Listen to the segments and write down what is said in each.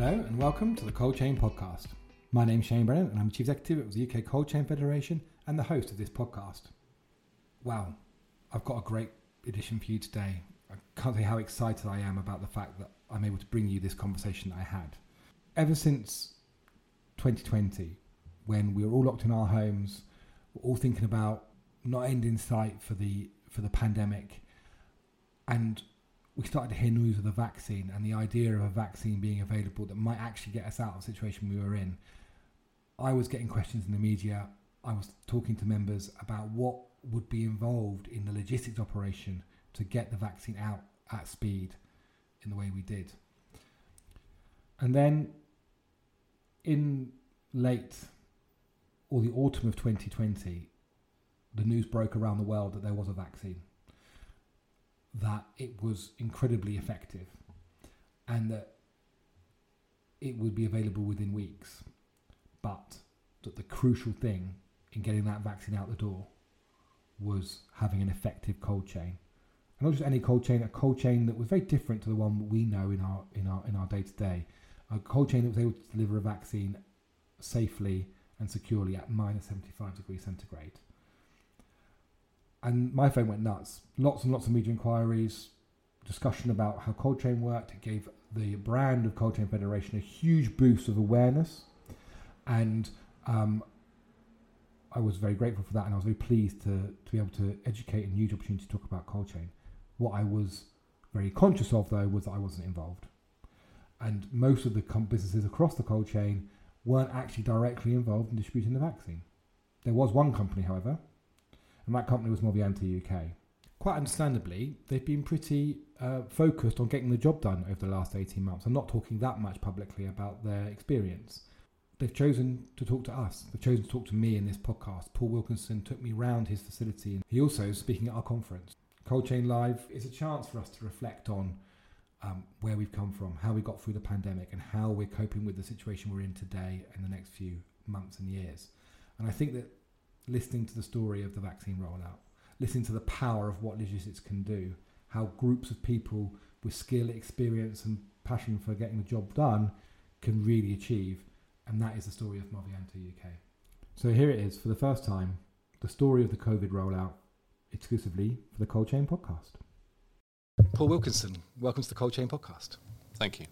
Hello and welcome to the Cold Chain Podcast. My name's Shane Brennan and I'm Chief Executive of the UK Cold Chain Federation and the host of this podcast. Wow, I've got a great edition for you today. I can't say how excited I am about the fact that I'm able to bring you this conversation that I had. Ever since 2020, when we were all locked in our homes, we're all thinking about not end in sight for the for the pandemic, and we started to hear news of the vaccine and the idea of a vaccine being available that might actually get us out of the situation we were in. I was getting questions in the media. I was talking to members about what would be involved in the logistics operation to get the vaccine out at speed in the way we did. And then in late or the autumn of 2020, the news broke around the world that there was a vaccine, that it was incredibly effective, and that it would be available within weeks. But that the crucial thing in getting that vaccine out the door was having an effective cold chain. And not just any cold chain, a cold chain that was very different to the one we know in our in our in our day to day. A cold chain that was able to deliver a vaccine safely and securely at minus 75 degrees centigrade. And my phone went nuts. Lots and lots of media inquiries, discussion about how cold chain worked. It gave the brand of Cold Chain Federation a huge boost of awareness. And um, I was very grateful for that. And I was very pleased to, to be able to educate and use the opportunity to talk about cold chain. What I was very conscious of, though, was that I wasn't involved. And most of the com- businesses across the cold chain weren't actually directly involved in distributing the vaccine. There was one company, however, and that company was Movianto UK. Quite understandably, they've been pretty uh, focused on getting the job done over the last 18 months. I'm not talking that much publicly about their experience. They've chosen to talk to us. They've chosen to talk to me in this podcast. Paul Wilkinson took me round his facility. and He also is speaking at our conference. Cold Chain Live is a chance for us to reflect on um, where we've come from, how we got through the pandemic, and how we're coping with the situation we're in today and the next few months and years. And I think that listening to the story of the vaccine rollout, listening to the power of what logistics can do, how groups of people with skill, experience, and passion for getting the job done can really achieve. And that is the story of Movianto UK. So here it is for the first time the story of the COVID rollout exclusively for the Cold Chain podcast. Paul Wilkinson, welcome to the Cold Chain podcast. Thank you.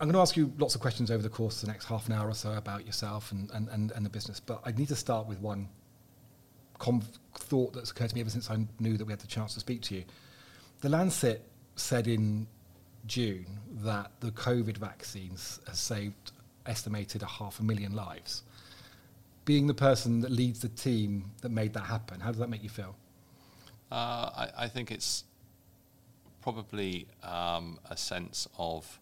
I'm going to ask you lots of questions over the course of the next half an hour or so about yourself and, and, and, and the business, but I need to start with one conv- thought that's occurred to me ever since I knew that we had the chance to speak to you. The Lancet said in June that the COVID vaccines has saved estimated a half a million lives. Being the person that leads the team that made that happen, how does that make you feel? Uh, I, I think it's probably um, a sense of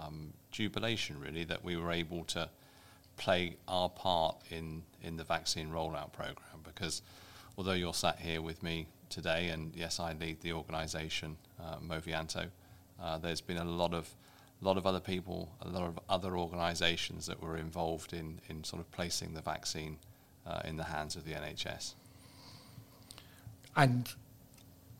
um, jubilation, really, that we were able to play our part in, in the vaccine rollout program. Because although you're sat here with me today, and yes, I lead the organisation, uh, Movianto, uh, there's been a lot of a lot of other people, a lot of other organisations that were involved in, in sort of placing the vaccine uh, in the hands of the NHS. And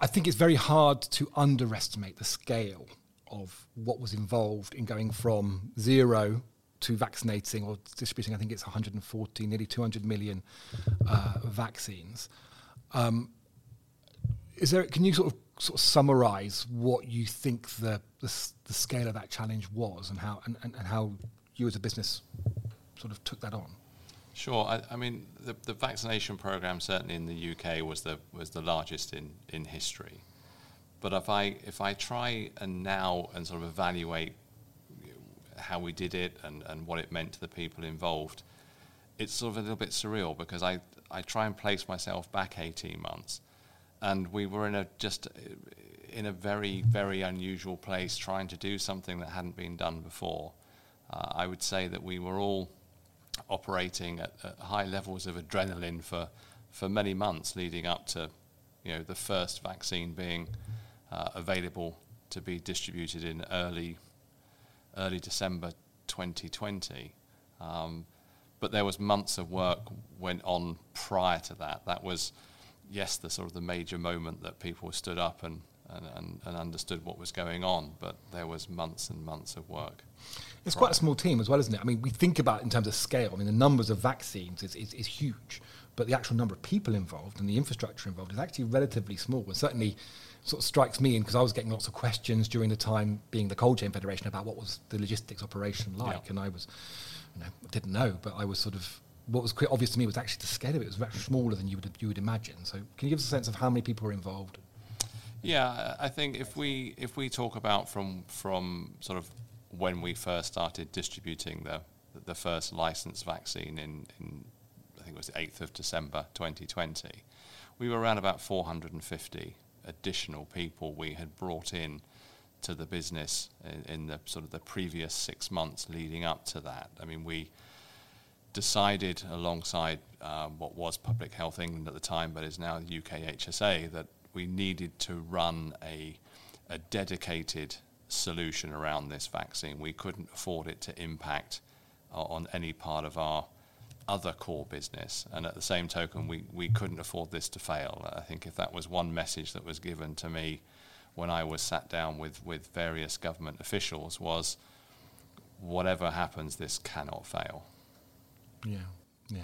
I think it's very hard to underestimate the scale of what was involved in going from zero to vaccinating or distributing, I think it's 140, nearly 200 million uh, vaccines. Um, is there? Can you sort of sort of summarize what you think the, the, the scale of that challenge was, and how and, and, and, how you as a business sort of took that on? Sure. I, I mean, the, the vaccination program certainly in the UK was the was the largest in, in history. But if I if I try and now and sort of evaluate how we did it and, and what it meant to the people involved, it's sort of a little bit surreal because I I try and place myself back 18 months, and we were in a just in a very very unusual place trying to do something that hadn't been done before. Uh, I would say that we were all operating at, at high levels of adrenaline for for many months leading up to you know the first vaccine being uh, available to be distributed in early early December 2020. Um, but there was months of work went on prior to that. That was, yes, the sort of the major moment that people stood up and, and, and, and understood what was going on, but there was months and months of work. It's quite a small team as well, isn't it? I mean, we think about it in terms of scale. I mean, the numbers of vaccines is, is, is huge, but the actual number of people involved and the infrastructure involved is actually relatively small. And certainly sort of strikes me in because I was getting lots of questions during the time being the Cold Chain Federation about what was the logistics operation like. Yeah. And I was, you know, didn't know, but I was sort of what was quite obvious to me was actually the scale of it was much smaller than you would you would imagine. So, can you give us a sense of how many people were involved? Yeah, I think if we if we talk about from from sort of when we first started distributing the the first licensed vaccine in, in think it was the 8th of December 2020, we were around about 450 additional people we had brought in to the business in, in the sort of the previous six months leading up to that. I mean, we decided alongside um, what was Public Health England at the time, but is now UK HSA, that we needed to run a, a dedicated solution around this vaccine. We couldn't afford it to impact uh, on any part of our other core business. And at the same token, we, we couldn't afford this to fail. I think if that was one message that was given to me when I was sat down with, with various government officials was whatever happens, this cannot fail. Yeah. Yeah,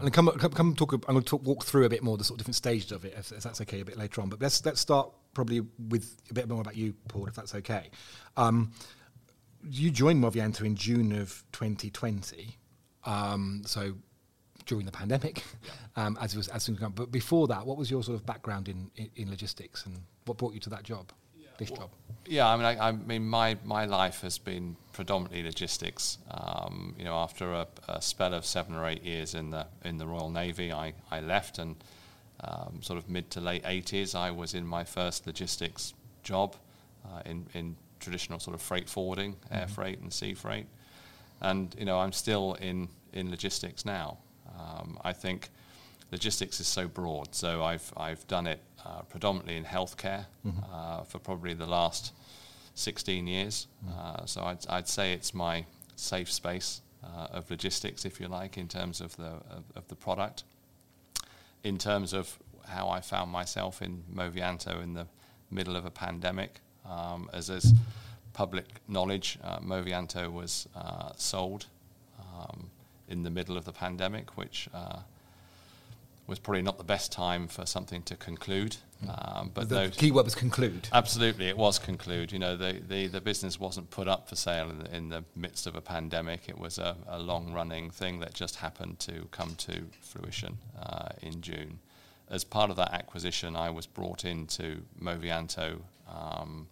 and come come talk. I'm going to talk, walk through a bit more the sort of different stages of it, if, if, that's okay, a bit later on. But let's let's start probably with a bit more about you, Paul, if that's okay. Um, you joined Movianto in June of 2020, um, so during the pandemic, yeah. um, as was as soon as But before that, what was your sort of background in, in, in logistics, and what brought you to that job, yeah. this well, job? Yeah, I mean, I, I, mean, my, my life has been predominantly logistics. Um, you know, after a, a, spell of seven or eight years in the in the Royal Navy, I, I left, and um, sort of mid to late 80s, I was in my first logistics job uh, in in traditional sort of freight forwarding, mm-hmm. air freight and sea freight, and you know, I'm still in in logistics now. Um, I think logistics is so broad, so I've I've done it uh, predominantly in healthcare mm-hmm. uh, for probably the last 16 years. Mm-hmm. Uh, so I'd, I'd say it's my safe space uh, of logistics, if you like, in terms of the of, of, the product. In terms of how I found myself in Movianto in the middle of a pandemic, um, as is public knowledge, uh, Movianto was uh, sold um, in the middle of the pandemic, which was probably not the best time for something to conclude. Mm. Um, but the key word was conclude. Absolutely, it was conclude. You know, the, the, the business wasn't put up for sale in the, in the midst of a pandemic. It was a, a long running thing that just happened to come to fruition uh, in June. As part of that acquisition, I was brought into Movianto. Um,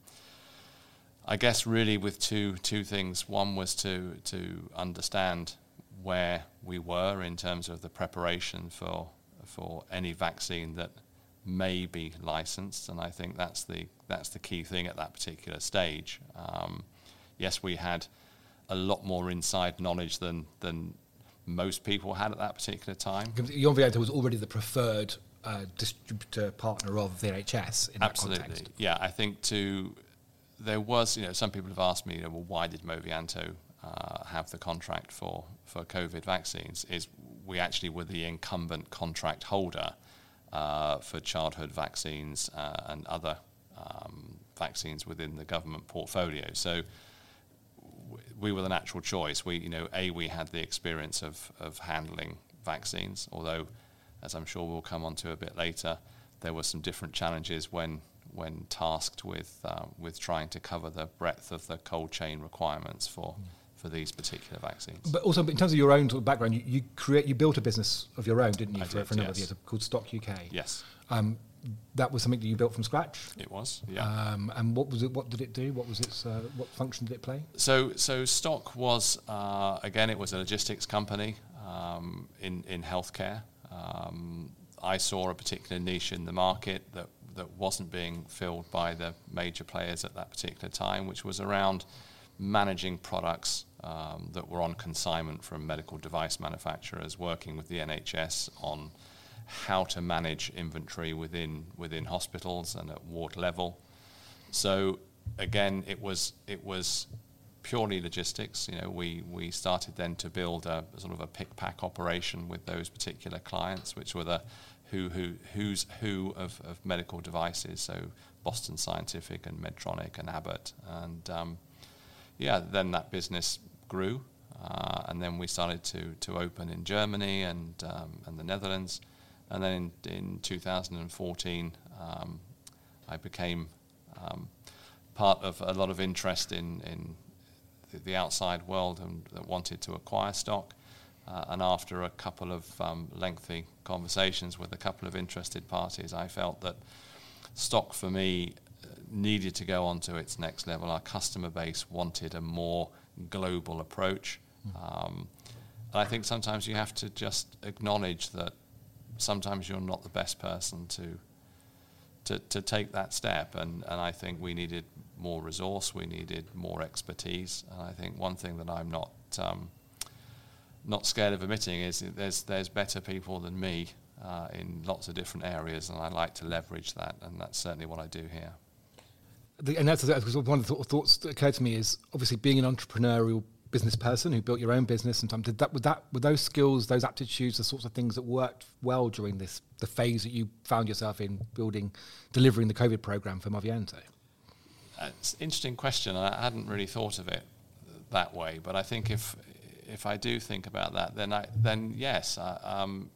I guess really with two two things. One was to to understand where we were in terms of the preparation for for any vaccine that may be licensed, and I think that's the that's the key thing at that particular stage. Um, yes, we had a lot more inside knowledge than than most people had at that particular time. Movianto was already the preferred uh, distributor partner of the NHS in Absolutely. that context. Yeah, I think to there was, you know, some people have asked me, you know, well, why did Movianto uh, have the contract for, for COVID vaccines? Is we actually were the incumbent contract holder uh, for childhood vaccines uh, and other um, vaccines within the government portfolio. So we were the natural choice. We, you know, a we had the experience of of handling vaccines, although, as I'm sure we'll come on to a bit later, there were some different challenges when when tasked with uh, with trying to cover the breadth of the cold chain requirements for. Mm for these particular vaccines. But also, in terms of your own sort of background, you, you create you built a business of your own, didn't you, I for, did, for a number yes. of years called Stock UK? Yes. Um, that was something that you built from scratch. It was, yeah. Um, and what was it? What did it do? What was its? Uh, what function did it play? So, so Stock was uh, again, it was a logistics company um, in in healthcare. Um, I saw a particular niche in the market that that wasn't being filled by the major players at that particular time, which was around managing products um, that were on consignment from medical device manufacturers, working with the NHS on how to manage inventory within within hospitals and at ward level. So again, it was it was purely logistics. You know, we we started then to build a sort of a pick pack operation with those particular clients, which were the who who who's who of, of medical devices. So Boston Scientific and Medtronic and Abbott, and um, yeah, then that business grew, uh, and then we started to to open in Germany and um, and the Netherlands, and then in, in 2014 um, I became um, part of a lot of interest in in the, outside world and that wanted to acquire stock. Uh, and after a couple of um, lengthy conversations with a couple of interested parties, I felt that stock for me uh, needed to go on to its next level. Our customer base wanted a more global approach. Um, and I think sometimes you have to just acknowledge that sometimes you're not the best person to to, to take that step. And, and I think we needed more resource, we needed more expertise. And I think one thing that I'm not um, not scared of admitting is there's there's better people than me uh, in lots of different areas, and I like to leverage that, and that's certainly what I do here. The, and that's because one of the thoughts that occurred to me is obviously being an entrepreneurial business person who built your own business. Sometimes did that with that with those skills, those aptitudes, the sorts of things that worked well during this the phase that you found yourself in building, delivering the COVID program for Movianto. It's an interesting question, and I hadn't really thought of it that way. But I think if if I do think about that, then I then yes, uh, um,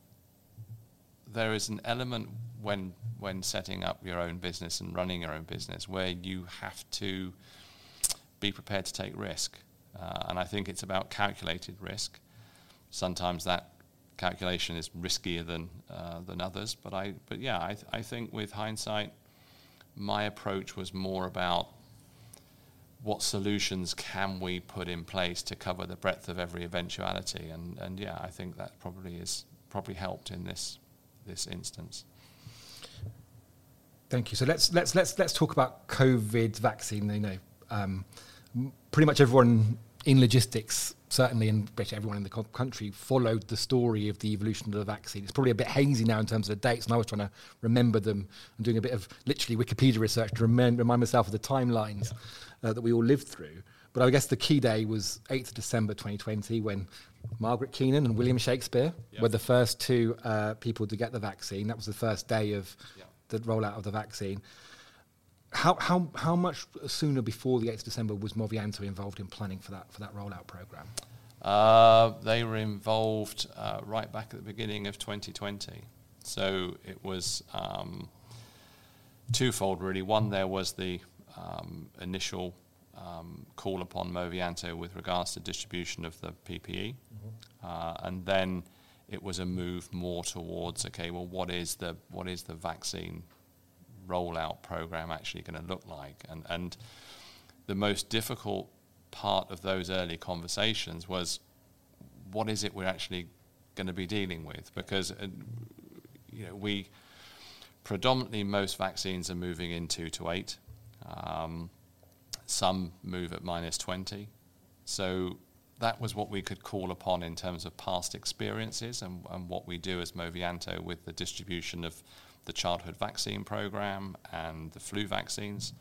there is an element when when setting up your own business and running your own business where you have to be prepared to take risk, uh, and I think it's about calculated risk. Sometimes that calculation is riskier than uh, than others, but I but yeah, I th- I think with hindsight, my approach was more about what solutions can we put in place to cover the breadth of every eventuality? And, and yeah, I think that probably is probably helped in this this instance. Thank you. So let's let's let's let's talk about COVID vaccine. You know, um, pretty much everyone in logistics, certainly, and basically everyone in the country followed the story of the evolution of the vaccine. It's probably a bit hazy now in terms of the dates, and I was trying to remember them I'm doing a bit of literally Wikipedia research to remind, remind myself of the timelines. Yeah uh, that we all lived through. But I guess the key day was 8th of December 2020 when Margaret Keenan and William Shakespeare yep. were the first two uh, people to get the vaccine. That was the first day of yep. the rollout of the vaccine. How, how, how much sooner before the 8th of December was Movianto involved in planning for that, for that rollout program? Uh, they were involved uh, right back at the beginning of 2020. So it was um, twofold, really. One, there was the um, initial um, call upon Movianto with regards to distribution of the PPE, mm-hmm. uh, and then it was a move more towards okay, well, what is the what is the vaccine rollout program actually going to look like? And and the most difficult part of those early conversations was what is it we're actually going to be dealing with because uh, you know we predominantly most vaccines are moving in two to eight um, some move at minus 20. So that was what we could call upon in terms of past experiences and, and what we do as Movianto with the distribution of the childhood vaccine program and the flu vaccines.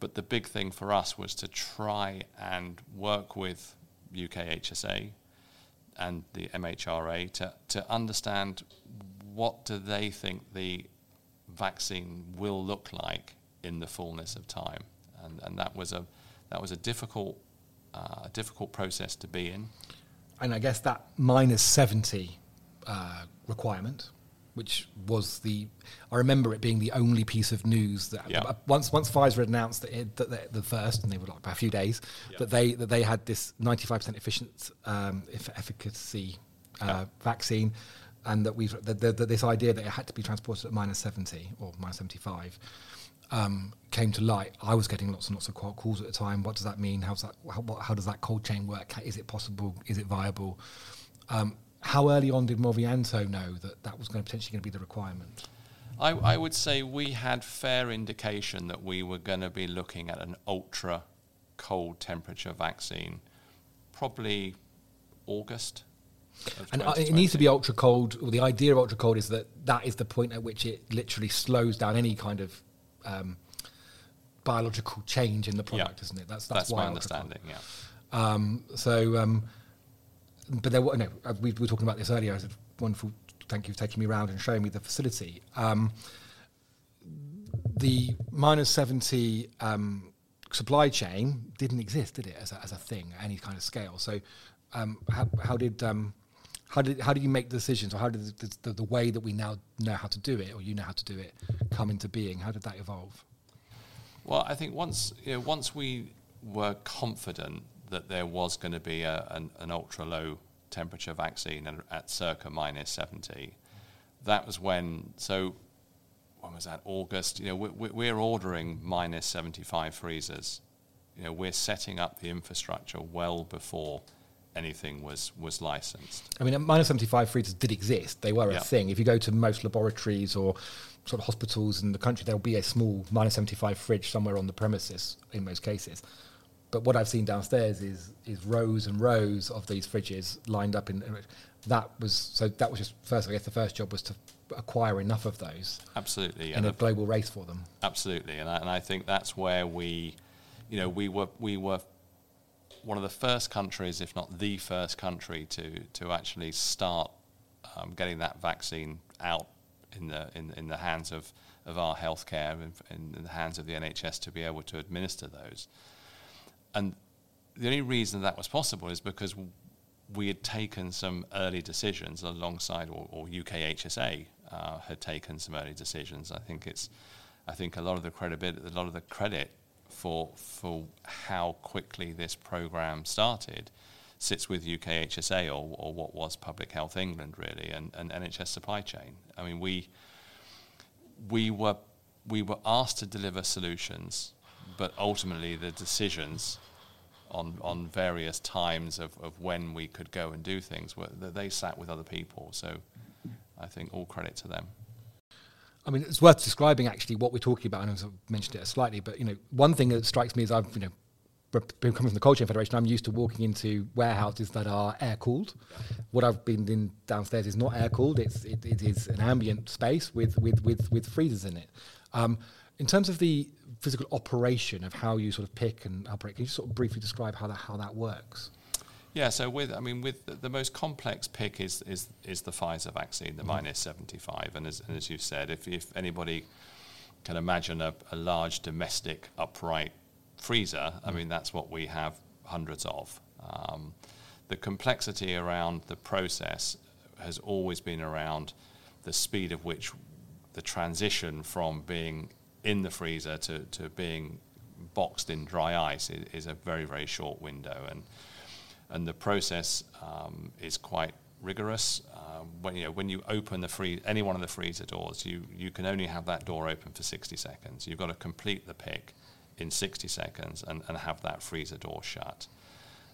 But the big thing for us was to try and work with UKHSA and the MHRA to, to understand what do they think the vaccine will look like in the fullness of time, and and that was a that was a difficult uh, difficult process to be in. And I guess that minus seventy uh, requirement, which was the I remember it being the only piece of news that yeah. uh, once once Pfizer had announced that, it, that the first and they were like a few days yeah. that they that they had this ninety five percent efficient um, efficacy uh, yeah. vaccine and that we that, that, this idea that it had to be transported at minus 70 or minus 75 um, came to light, I was getting lots and lots of calls at the time. What does that mean? How's that? How, what, how does that cold chain work? Is it possible? Is it viable? Um, how early on did Movianto know that that was going to potentially going to be the requirement? I, I, would say we had fair indication that we were going to be looking at an ultra cold temperature vaccine, probably August. And uh, it needs to be ultra cold. Well, the idea of ultra cold is that that is the point at which it literally slows down any kind of um, biological change in the product, yeah. isn't it? That's that's, that's my understanding. Yeah. Um, so, um, but there were no. Uh, we, we were talking about this earlier. It's a wonderful thank you for taking me around and showing me the facility. Um, the minus 70 um, supply chain didn't exist, did it, as a, as a thing, any kind of scale? So, um, how, how, did um, how did how did you make decisions, or how did the, the, the, way that we now know how to do it, or you know how to do it, come into being? How did that evolve? Well, I think once you know, once we were confident that there was going to be a, an, an ultra low temperature vaccine at, at circa minus 70, that was when. So when was that? August. You know, we, we're ordering minus 75 freezers. You know, we're setting up the infrastructure well before anything was was licensed. I mean, minus 75 freezers did exist. They were a thing. If you go to most laboratories or sort of hospitals in the country, there'll be a small minus 75 fridge somewhere on the premises in most cases. But what I've seen downstairs is is rows and rows of these fridges lined up in. That was so. That was just first. I guess the first job was to acquire enough of those. Absolutely, in a global race for them. Absolutely, and I, and I think that's where we, you know, we were we were one of the first countries, if not the first country, to to actually start um, getting that vaccine out in the in, in the hands of, of our healthcare, in, in the hands of the NHS to be able to administer those. And the only reason that was possible is because we had taken some early decisions alongside, or, or UKHSA uh, had taken some early decisions. I think it's, I think a lot of the credibility, a lot of the credit for for how quickly this program started sits with UKHSA or, or what was Public Health England really, and, and NHS supply chain. I mean, we we were we were asked to deliver solutions, but ultimately the decisions on on various times of, of when we could go and do things were that they sat with other people. So I think all credit to them. I mean, it's worth describing actually what we're talking about. I know I've mentioned it slightly, but you know, one thing that strikes me is I've you know been coming from the Cold Chain Federation. I'm used to walking into warehouses that are air cooled. What I've been in downstairs is not air cooled. It's it, it is an ambient space with with with with freezers in it. Um, in terms of the physical operation of how you sort of pick and operate, can you sort of briefly describe how that how that works? Yeah, so with I mean with the, the most complex pick is is is the Pfizer vaccine, the mm-hmm. minus 75, and as and as you said, if if anybody can imagine a, a large domestic upright freezer, mm-hmm. I mean that's what we have hundreds of. Um, the complexity around the process has always been around the speed of which the transition from being in the freezer to, to being boxed in dry ice is, is a very very short window and and the process um, is quite rigorous. Um, when you know when you open the free any one of the freezer doors, you you can only have that door open for 60 seconds. You've got to complete the pick in 60 seconds and, and have that freezer door shut.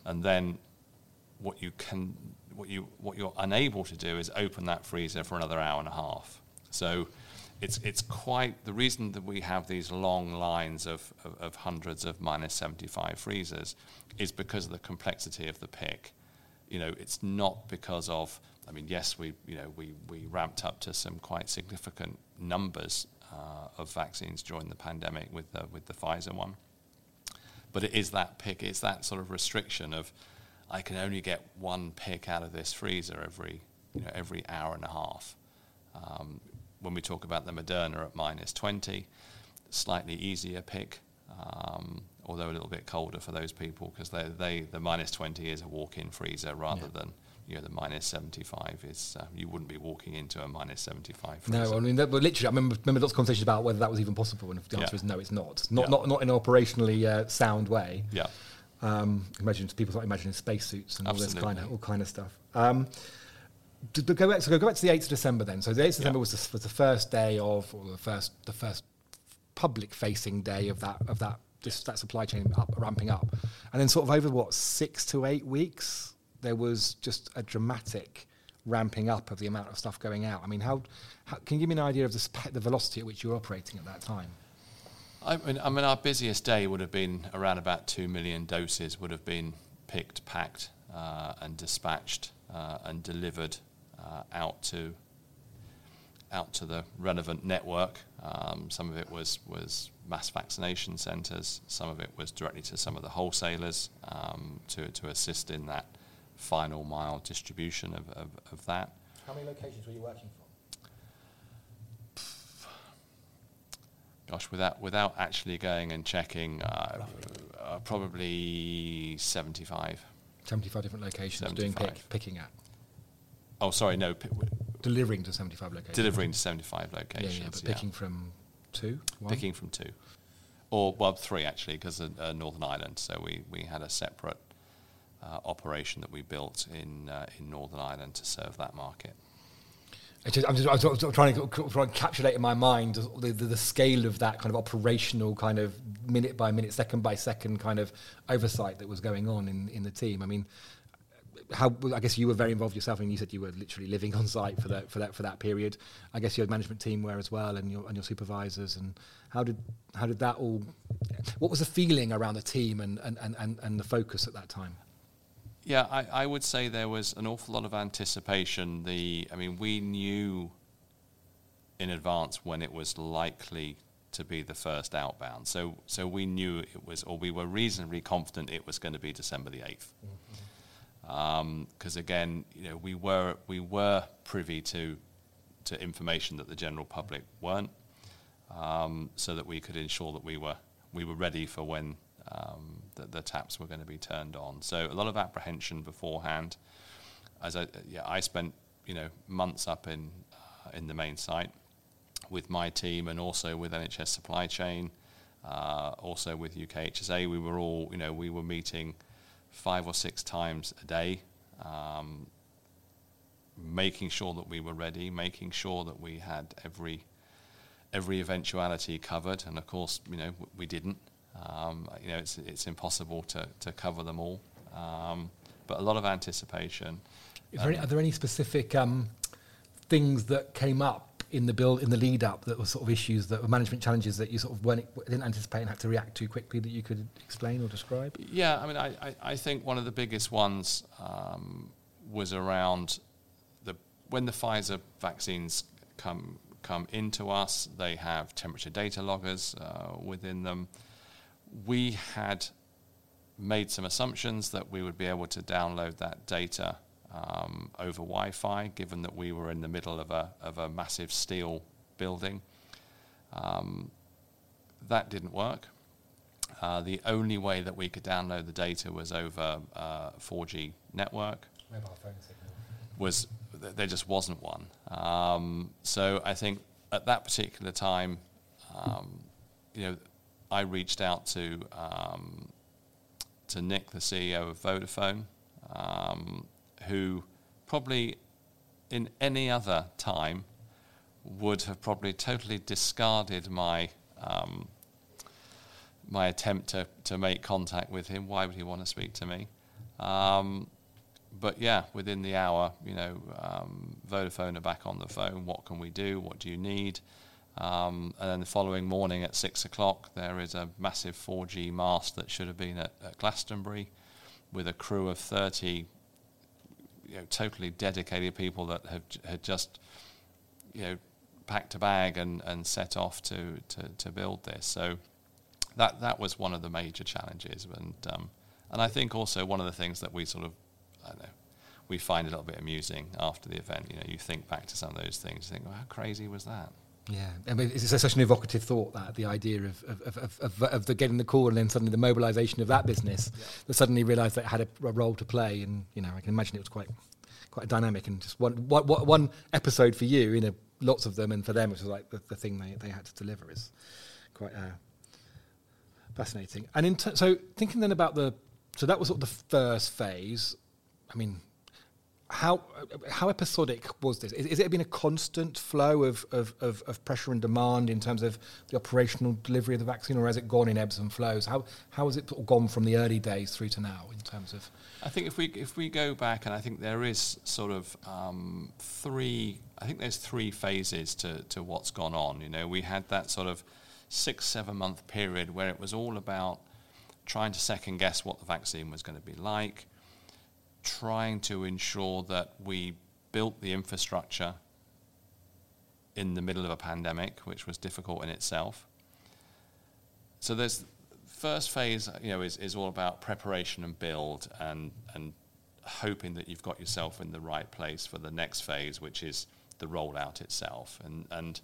And then what you can what you what you're unable to do is open that freezer for another hour and a half. So it's it's quite the reason that we have these long lines of, of, of, hundreds of minus 75 freezers is because of the complexity of the pick. You know, it's not because of I mean, yes, we you know we, we ramped up to some quite significant numbers uh, of vaccines during the pandemic with the, with the Pfizer one, but it is that pick, it's that sort of restriction of I can only get one pick out of this freezer every you know every hour and a half. Um, when we talk about the Moderna at minus 20, slightly easier pick, um, although a little bit colder for those people because they, they the minus 20 is a walk-in freezer rather yeah. than you know the minus 75 is uh, you wouldn't be walking into a minus 75 freezer. no I mean that, literally I remember, remember lots of conversations about whether that was even possible and the answer yeah. is no it's not not yeah. not, not in an operationally uh, sound way yeah um, imagine people start imagining spacesuits and Absolutely. all this kind of all kind of stuff um, to, go back, so go back to the 8th of December then. So the 8th of December was, the, was the first day of, or the first, the first public facing day of that, of that, this, that supply chain up, ramping up. And then sort of over what, six to eight weeks, there was just a dramatic ramping up of the amount of stuff going out. I mean, how, how can you give me an idea of the, sp- the velocity at which you were operating at that time? I mean, I mean, our busiest day would have been around about two million doses would have been picked, packed, uh, and dispatched uh, and delivered uh, out to out to the relevant network. Um, some of it was was mass vaccination centres. Some of it was directly to some of the wholesalers um, to to assist in that final mile distribution of, of, of that. How many locations were you working from? Gosh, without without actually going and checking, uh, uh, probably seventy-five. 75 different locations doing pick, picking at. Oh, sorry, no, w- Delivering to 75 locations. delivering to seventy-five locations. yeah, yeah but yeah. picking from two? One? Picking from two, or well, three actually, because of uh, Northern Ireland. So we, we had a separate uh, operation that we built in uh, in Northern Ireland to serve that market. Just, I'm just I'm sort of trying to encapsulate in my mind the, the, the scale of that kind of operational kind of minute by minute, second by second kind of oversight that was going on in, in the team. I mean, how I guess you were very involved yourself, and you said you were literally living on site for that for that for that period. I guess your management team were as well, and your and your supervisors. And how did how did that all? What was the feeling around the team and and, and, and, and the focus at that time? Yeah, I, I would say there was an awful lot of anticipation. The, I mean, we knew in advance when it was likely to be the first outbound. So, so we knew it was, or we were reasonably confident it was going to be December the 8th. Because again, you know, we were we were privy to to information that the general public weren't, um, so that we could ensure that we were we were ready for when um, the, the taps were going to be turned on. So a lot of apprehension beforehand. As I yeah, I spent you know months up in uh, in the main site with my team and also with NHS supply chain, uh, also with UK HSA. We were all you know we were meeting five or six times a day. Um, making sure that we were ready, making sure that we had every every eventuality covered, and of course, you know, we didn't. Um, you know, it's it's impossible to, to cover them all, um, but a lot of anticipation. There any, are there any specific um, things that came up in the build in the lead up that were sort of issues that were management challenges that you sort of weren't, didn't anticipate and had to react to quickly that you could explain or describe? Yeah, I mean, I, I, I think one of the biggest ones um, was around the when the Pfizer vaccines come come into us, they have temperature data loggers uh, within them. We had made some assumptions that we would be able to download that data um, over Wi-Fi, given that we were in the middle of a of a massive steel building. Um, that didn't work. Uh, the only way that we could download the data was over uh, 4G network. Mobile phone signal. Was th- there just wasn't one. Um, so I think at that particular time, um, you know, I reached out to um, to Nick, the CEO of Vodafone, um, who probably in any other time would have probably totally discarded my um, my attempt to, to make contact with him. Why would he want to speak to me? Um, but yeah, within the hour, you know, um, Vodafone are back on the phone. What can we do? What do you need? Um, and then the following morning at six o'clock, there is a massive 4G mast that should have been at, at Glastonbury, with a crew of 30, you know, totally dedicated people that have had just, you know, packed a bag and, and set off to, to, to build this. So that that was one of the major challenges, and um, and I think also one of the things that we sort of, I don't know, we find a little bit amusing after the event. You know, you think back to some of those things, you think, well, how crazy was that? Yeah, I mean, it's such an evocative thought that the idea of of, of, of, of, the getting the call and then suddenly the mobilisation of that business that suddenly realised that it had a, a role to play, and you know, I can imagine it was quite quite dynamic and just one one, one one episode for you, you know, lots of them, and for them it was like the, the thing they, they had to deliver is quite uh, fascinating. And in t- so thinking then about the so that was sort of the first phase. I mean, how how episodic was this? Is, is it been a constant flow of, of, of, of pressure and demand in terms of the operational delivery of the vaccine, or has it gone in ebbs and flows? How how has it gone from the early days through to now in terms of? I think if we if we go back, and I think there is sort of um, three. I think there's three phases to to what's gone on. You know, we had that sort of six seven month period where it was all about trying to second guess what the vaccine was going to be like, trying to ensure that we built the infrastructure in the middle of a pandemic, which was difficult in itself. So there's first phase, you know, is, is all about preparation and build and and hoping that you've got yourself in the right place for the next phase, which is the rollout itself. And and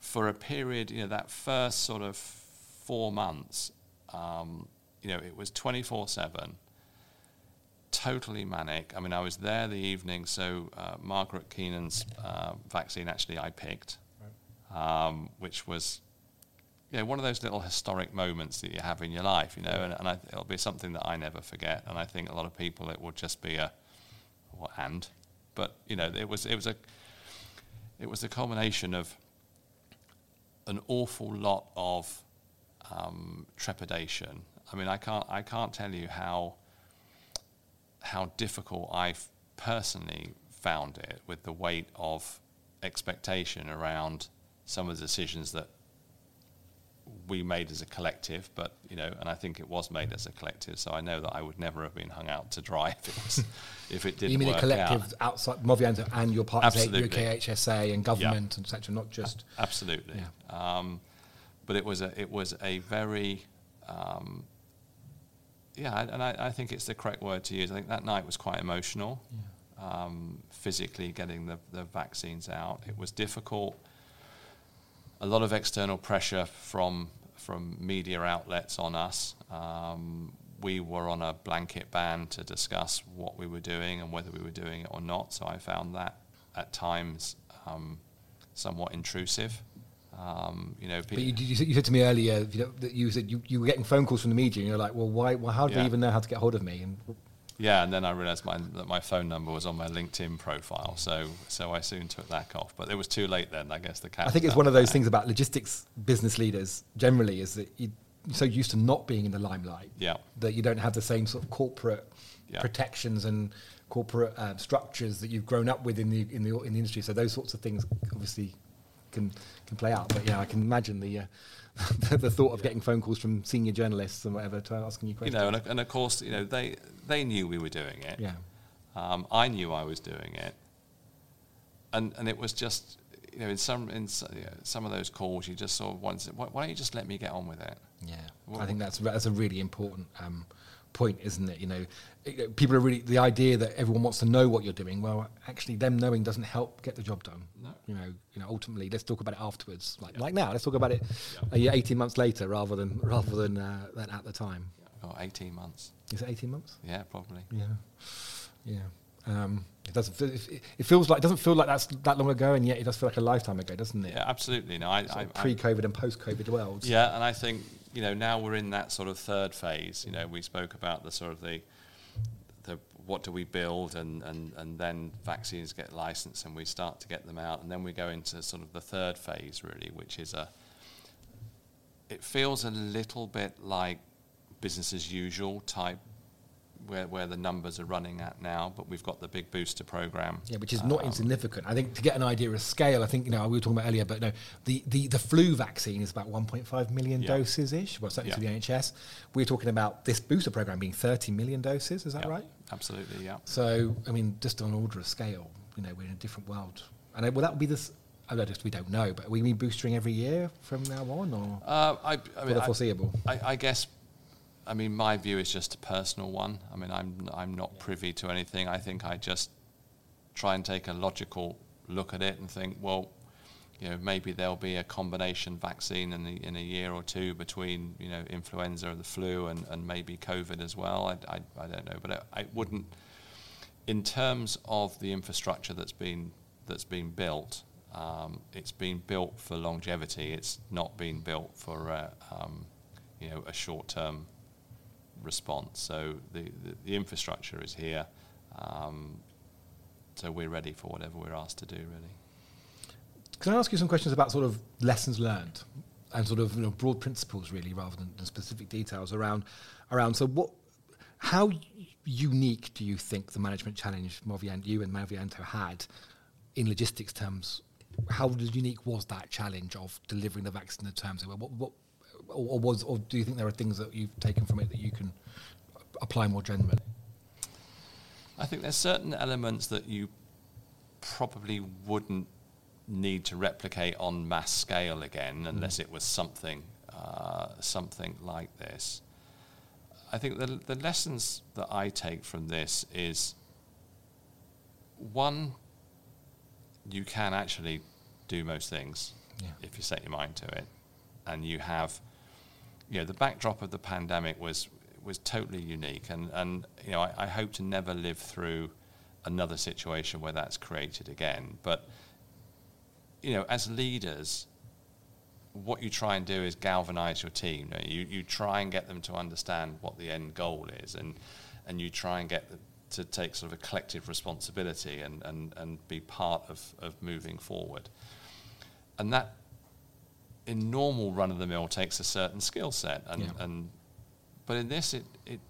for a period, you know, that first sort of four months, um, you know, it was twenty four seven. Totally manic. I mean, I was there the evening, so uh, Margaret Keenan's uh, vaccine actually I picked, um, which was you know, one of those little historic moments that you have in your life, you know, and, and I, it'll be something that I never forget. And I think a lot of people, it will just be a, what, and, but you know, it was, it was a, it was a culmination of an awful lot of um, trepidation. I mean, I can't, I can't tell you how, how difficult I personally found it with the weight of expectation around some of the decisions that we made as a collective, but you know, and I think it was made as a collective. So I know that I would never have been hung out to dry if it was, if it didn't. You mean a collective out. outside Movianto and your partners, Absolutely. UKHSA and government and etc. Not just Absolutely. Um, but it was a it was a very um, yeah, and I, I think it's the correct word to use. I think that night was quite emotional. Um, physically getting the, the vaccines out, it was difficult. A lot of external pressure from from media outlets on us. Um, we were on a blanket ban to discuss what we were doing and whether we were doing it or not. So I found that at times um, somewhat intrusive. Um, you know, But you, you, said- you said to me earlier you know, that you said you, you were getting phone calls from the media, and you're like, well, why? Well, how do Yeah. they even know how to get hold of me? And Yeah, and then I realised my, that my phone number was on my LinkedIn profile, so so I soon took that off. But it was too late then. I guess the cat. I think it's one of those bag. things about logistics business leaders generally is that you, you're so used to not being in the limelight Yeah, that you don't have the same sort of corporate Yeah. protections and corporate uh, structures that you've grown up with in the in the in the industry. So those sorts of things obviously can can play out. But yeah, I can imagine the uh, the thought of getting phone calls from senior journalists and whatever to asking you questions. you know, and, of- and of course, you know, they they knew we were doing it. yeah, Um, I knew I was doing it, and and it was just you know in some in you know, some of those calls you just sort of wanted why, why don't you just let me get on with it? yeah. Well- I think that's that's a really important um, point, isn't it? You know, people are really the idea that everyone wants to know what you're doing. Well, actually, them knowing doesn't help get the job done. No. You know, you know. Ultimately, let's talk about it afterwards. Like Yeah. like now, let's talk about it Yeah. a year, eighteen months later, rather than rather than uh, than at the time. Oh, 18 months. Is it eighteen months? Yeah, probably. Yeah, yeah. Um, it doesn't. Feel, it, it feels like it doesn't feel like that's that long ago, and yet it does feel like a lifetime ago, doesn't it? Yeah, absolutely. No, I, I, pre-COVID and post-COVID worlds. Yeah, and I think you know now we're in that sort of third phase. You know, we spoke about the sort of the the what do we build, and and and then vaccines get licensed, and we start to get them out, and then we go into sort of the third phase, really, which is a. It feels a little bit like business as usual type. Where, where the numbers are running at now, but we've got the big booster program. Yeah, which is not Um, insignificant. I think to get an idea of scale, I think you know we were talking about earlier, but no, the, the, the flu vaccine is about 1.5 million Yeah. doses ish. Well, certainly Yeah. for the NHS. We're talking about this booster program being 30 million doses. Is that Yeah, right? Absolutely, yeah. So I mean, just on order of scale, you know, we're in a different world. And uh, will that would be this? I don't, we don't know, but we be boostering every year from now on, or Uh, I, I for mean, the foreseeable? I, I guess, I mean, my view is just a personal one. I mean, I'm I'm not privy to anything. I think I just try and take a logical look at it and think, well, you know, maybe there'll be a combination vaccine in the, in a year or two between you know influenza and the flu and, and maybe COVID as well. I, I, I don't know, but I, I wouldn't. In terms of the infrastructure that's been that's been built, um, it's been built for longevity. It's not been built for uh, um, you know a short-term response. So the, the, the infrastructure is here. Um, so we're ready for whatever we're asked to do, really. Can I ask you some questions about sort of lessons learned and sort of you know, broad principles, really, rather than, specific details around around? So, what, how unique do you think the management challenge Movian, you and Movianto had in logistics terms? How unique was that challenge of delivering the vaccine in the terms? What, what, or, or was, or do you think there are things that you've taken from it that you can apply more generally? I think there's certain elements that you probably wouldn't need to replicate on mass scale again, unless it was something uh, something like this. I think the, the lessons that I take from this is one, you can actually do most things Yeah. if you set your mind to it, and you have, you know, the backdrop of the pandemic was was totally unique, and and you know, I, I hope to never live through another situation where that's created again. But you know, as leaders, what you try and do is galvanize your team. You, know, you, you try and get them to understand what the end goal is, and and you try and get them to take sort of a collective responsibility and, and, and be part of, of moving forward. And that, in normal run of the mill, takes a certain skill set. And, Yeah. and but in this, it, it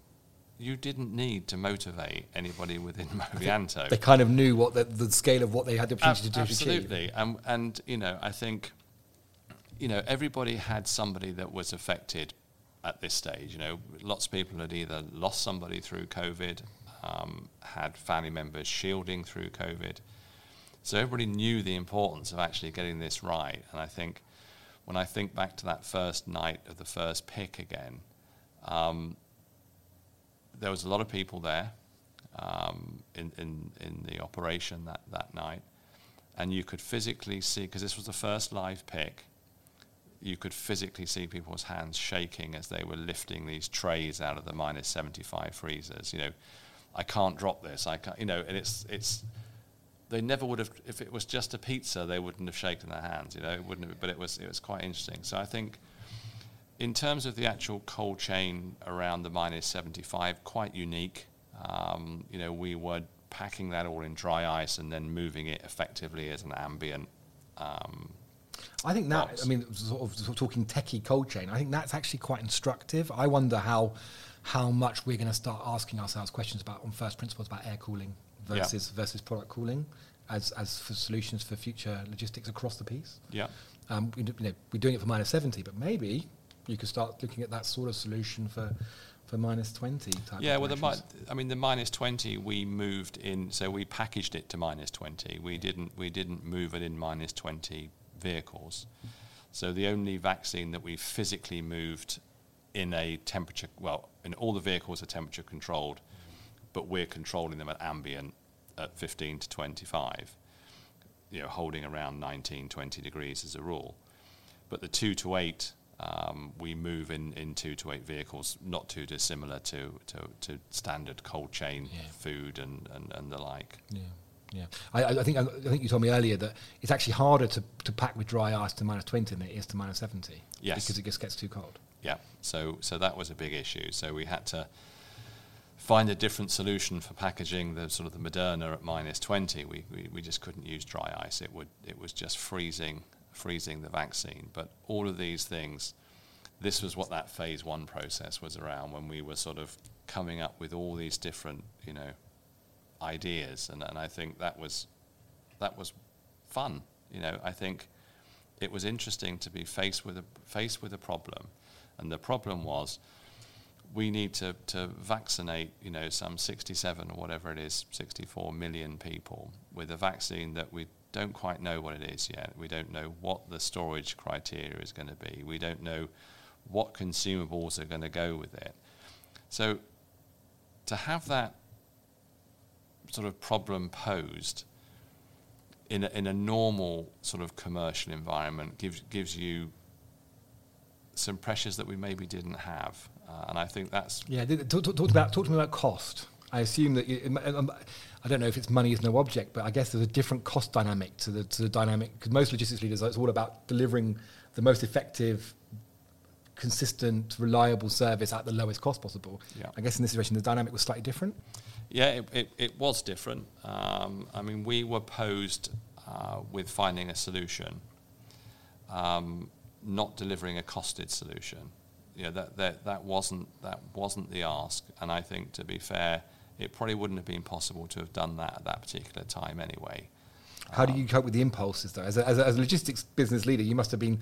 you didn't need to motivate anybody within Movianto. They kind of knew what the, the scale of what they had the opportunity Ab- to do to achieve. Absolutely, and and you know, I think, you know, everybody had somebody that was affected at this stage. You know, lots of people had either lost somebody through COVID, um, had family members shielding through COVID, so everybody knew the importance of actually getting this right. And I think, when I think back to that first night of the first pick again. Um, there was a lot of people there um, in, in, in the operation that, that night. And you could physically see, because this was the first live pick, you could physically see people's hands shaking as they were lifting these trays out of the minus 75 freezers. You know, I can't drop this. I can't, you know, and it's, it's, they never would have, if it was just a pizza, they wouldn't have shaken their hands, you know, it wouldn't have, but it was, it was quite interesting. So I think, in terms of the actual cold chain around the minus 75, quite unique. Um, you know, we were packing that all in dry ice and then moving it effectively as an ambient. Um, I think that. I mean, sort of, sort of talking techie cold chain, I think that's actually quite instructive. I wonder how how much we're going to start asking ourselves questions about on first principles about air cooling Yeah. versus versus product cooling as as for solutions for future logistics across the piece. yeah, Um, we, you know, we're doing it for minus 70, but maybe you could start looking at that sort of solution for for minus 20 type yeah. Well, the mi- I mean, the minus 20 we moved in, so we packaged it to minus 20. We didn't we didn't move it in minus 20 vehicles. So the only vaccine that we physically moved in a temperature, well, in all the vehicles are temperature controlled, but we're controlling them at ambient at 15 to 25, you know, holding around 19, 20 degrees as a rule. But the 2 to 8, um, we move in, in 2 to 8 vehicles, not too dissimilar to, to, to standard cold chain Yeah. food and, and, and the like. Yeah, yeah. I, I think I think you told me earlier that it's actually harder to, to pack with dry ice to minus twenty than it is to minus seventy. Yes. because it just gets too cold. Yeah, so so that was a big issue. So we had to find a different solution for packaging the sort of the Moderna at minus 20. We, we, we just couldn't use dry ice. It would it was just freezing freezing the vaccine. But all of these things, this was what that phase one process was around when we were sort of coming up with all these different you know ideas, and, and I think that was that was fun. You know, I think it was interesting to be faced with a faced with a problem, and the problem was we need to, to vaccinate, you know, some 67 or whatever it is, 64 million people with a vaccine that we don't quite know what it is yet. We don't know what the storage criteria is going to be. We don't know what consumables are going to go with it. So to have that sort of problem posed in a, in a normal sort of commercial environment gives gives you some pressures that we maybe didn't have, uh, and I think that's Yeah, talk, talk, talk about talk to me about cost. I assume that you, um, I don't know if it's money is no object, but I guess there's a different cost dynamic to the to the dynamic because most logistics leaders it's all about delivering the most effective, consistent, reliable service at the lowest cost possible. Yeah. I guess in this situation the dynamic was slightly different. yeah, it, it, it was different. Um, I mean, we were posed uh, with finding a solution, um, not delivering a costed solution. Yeah, that, that that wasn't that wasn't the ask, and I think to be fair, it probably wouldn't have been possible to have done that at that particular time anyway. How do you cope with the impulses, though? As a, as a, as a logistics business leader, you must have been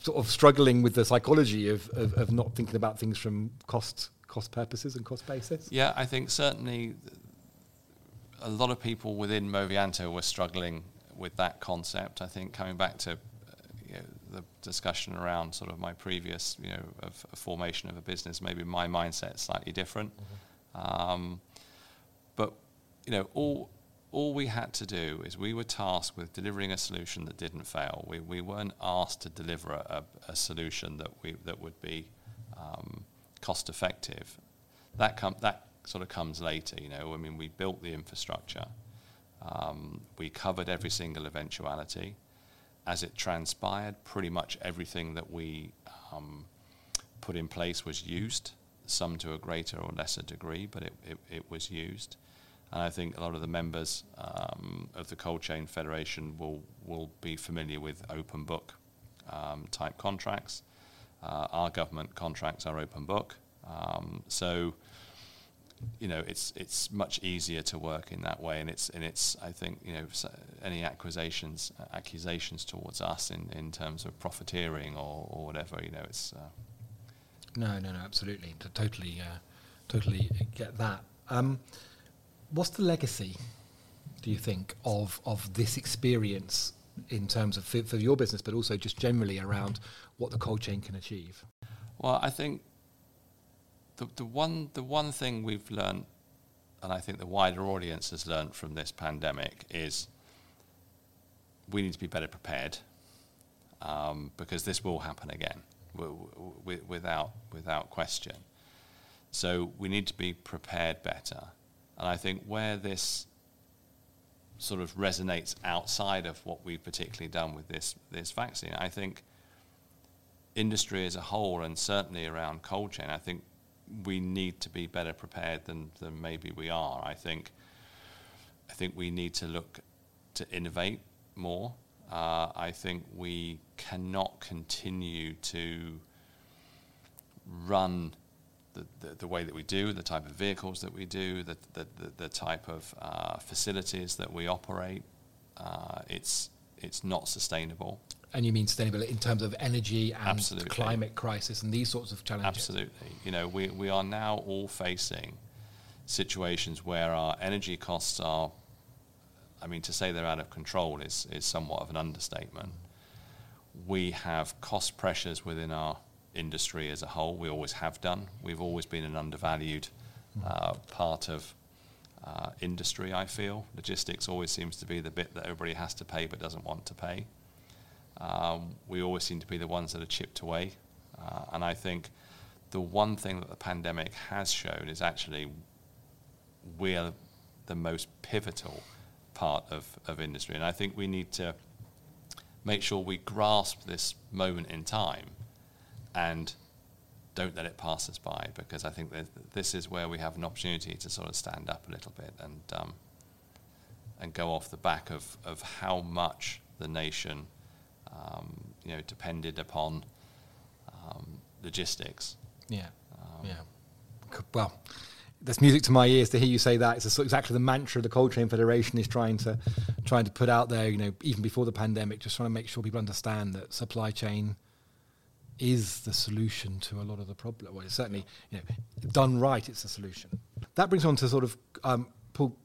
sort of struggling with the psychology of, of, of not thinking about things from cost cost purposes and cost basis. Yeah, I think certainly a lot of people within Movianto were struggling with that concept. I think coming back to you know, the discussion around sort of my previous, you know, of, of formation of a business, maybe my mindset is slightly different. Mm-hmm. Um, but you know, all all we had to do is we were tasked with delivering a solution that didn't fail. We we weren't asked to deliver a, a solution that we that would be um, cost effective. That com- that sort of comes later. You know, I mean, we built the infrastructure. Um, we covered every single eventuality. As it transpired, pretty much everything that we um, put in place was used, some to a greater or lesser degree, but it, it, it was used. And I think a lot of the members um, of the Cold Chain Federation will, will be familiar with open book um, type contracts. Uh, our government contracts are open book. Um, so you know, it's it's much easier to work in that way, and it's and it's I think you know any accusations accusations towards us in, in terms of profiteering or, or whatever, you know, it's. Uh no, no, no, absolutely, to totally, uh, totally get that. Um, what's the legacy? Do you think of of this experience in terms of for, for your business, but also just generally around what the cold chain can achieve? Well, I think the, the one the one thing we've learned, and I think the wider audience has learned from this pandemic is we need to be better prepared um, because this will happen again w- w- without without question. So we need to be prepared better, and I think where this sort of resonates outside of what we've particularly done with this this vaccine, I think industry as a whole, and certainly around cold chain, I think we need to be better prepared than, than maybe we are. I think I think we need to look to innovate more. Uh, I think we cannot continue to run the, the, the, way that we do, the type of vehicles that we do, the, the, the type of uh, facilities that we operate. Uh, it's, it's not sustainable. And you mean sustainability in terms of energy and Absolutely. climate crisis and these sorts of challenges? Absolutely. You know, we, we are now all facing situations where our energy costs are, I mean, to say they're out of control is, is somewhat of an understatement. We have cost pressures within our industry as a whole. We always have done. We've always been an undervalued uh, part of uh, industry, I feel. Logistics always seems to be the bit that everybody has to pay but doesn't want to pay. Um, we always seem to be the ones that are chipped away. Uh, and I think the one thing that the pandemic has shown is actually we're the most pivotal part of, of industry. And I think we need to make sure we grasp this moment in time and don't let it pass us by because I think that this is where we have an opportunity to sort of stand up a little bit and um, and go off the back of, of how much the nation um, you know, depended upon um, logistics. Yeah, um, yeah. Well, that's music to my ears to hear you say that. It's exactly the mantra the Cold Chain Federation is trying to trying to put out there. You know, even before the pandemic, just trying to make sure people understand that supply chain is the solution to a lot of the problem. Well, it's certainly you know done right, it's a solution. That brings on to sort of um, Paul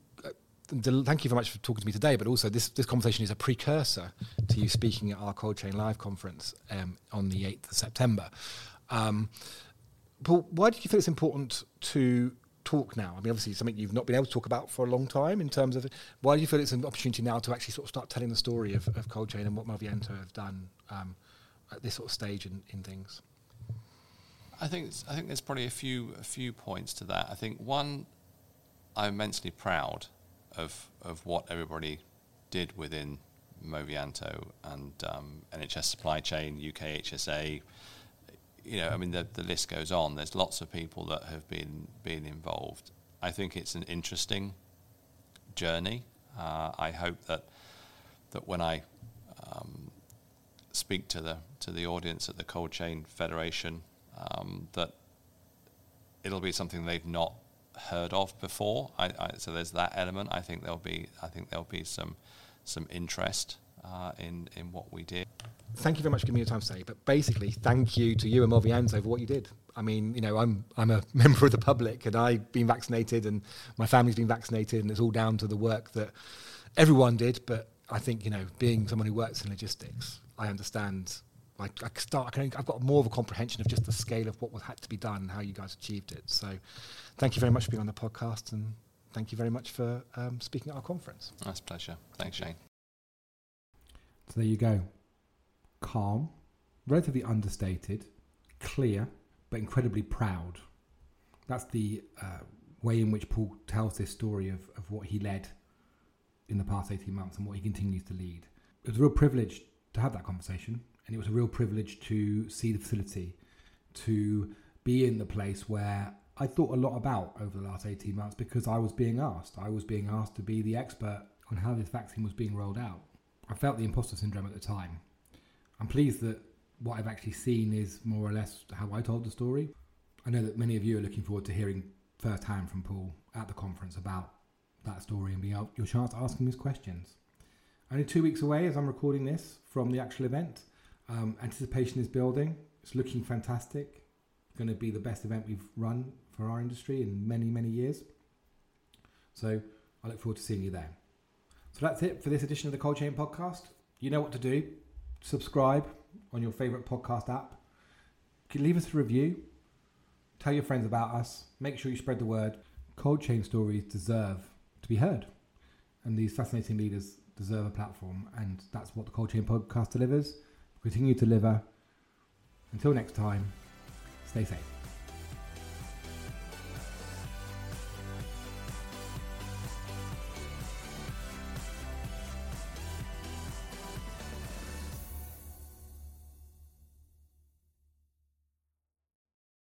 thank you very much for talking to me today, but also this, this conversation is a precursor to you speaking at our Cold Chain Live conference um, on the 8th of September. Um, Paul, why do you think it's important to talk now? I mean, obviously, something you've not been able to talk about for a long time in terms of why do you feel it's an opportunity now to actually sort of start telling the story of, of Cold Chain and what Movianto have done um, at this sort of stage in, in things? I think I think there's probably a few a few points to that. I think one, I'm immensely proud of of what everybody did within Movianto and um, NHS supply chain, UK HSA. You know, I mean, the, the list goes on. There's lots of people that have been been involved. I think it's an interesting journey. Uh, I hope that that when I um, speak to the to the audience at the Cold Chain Federation, um, that it'll be something they've not heard of before. I, I, so there's that element. I think there'll be I think there'll be some some interest uh, in in what we did. Thank you very much for giving me your time today. But basically, thank you to you and Movianto for what you did. I mean, you know, I'm I'm a member of the public, and I've been vaccinated, and my family's been vaccinated, and it's all down to the work that everyone did. But I think you know, being someone who works in logistics, I understand. I, I start. I can, I've got more of a comprehension of just the scale of what was had to be done and how you guys achieved it. So, thank you very much for being on the podcast, and thank you very much for um, speaking at our conference. Nice pleasure. Thanks, Shane. So there you go. Calm, relatively understated, clear, but incredibly proud. That's the uh, way in which Paul tells this story of, of what he led in the past 18 months and what he continues to lead. It was a real privilege to have that conversation, and it was a real privilege to see the facility, to be in the place where I thought a lot about over the last 18 months because I was being asked. I was being asked to be the expert on how this vaccine was being rolled out. I felt the imposter syndrome at the time. I'm pleased that what I've actually seen is more or less how I told the story. I know that many of you are looking forward to hearing firsthand from Paul at the conference about that story and being your chance to ask him his questions. Only two weeks away as I'm recording this from the actual event. Um, anticipation is building. It's looking fantastic. It's going to be the best event we've run for our industry in many, many years. So I look forward to seeing you there. So that's it for this edition of the Cold Chain Podcast. You know what to do. Subscribe on your favorite podcast app. Leave us a review. Tell your friends about us. Make sure you spread the word. Cold chain stories deserve to be heard. And these fascinating leaders deserve a platform. And that's what the Cold Chain Podcast delivers. Continue to deliver. Until next time, stay safe.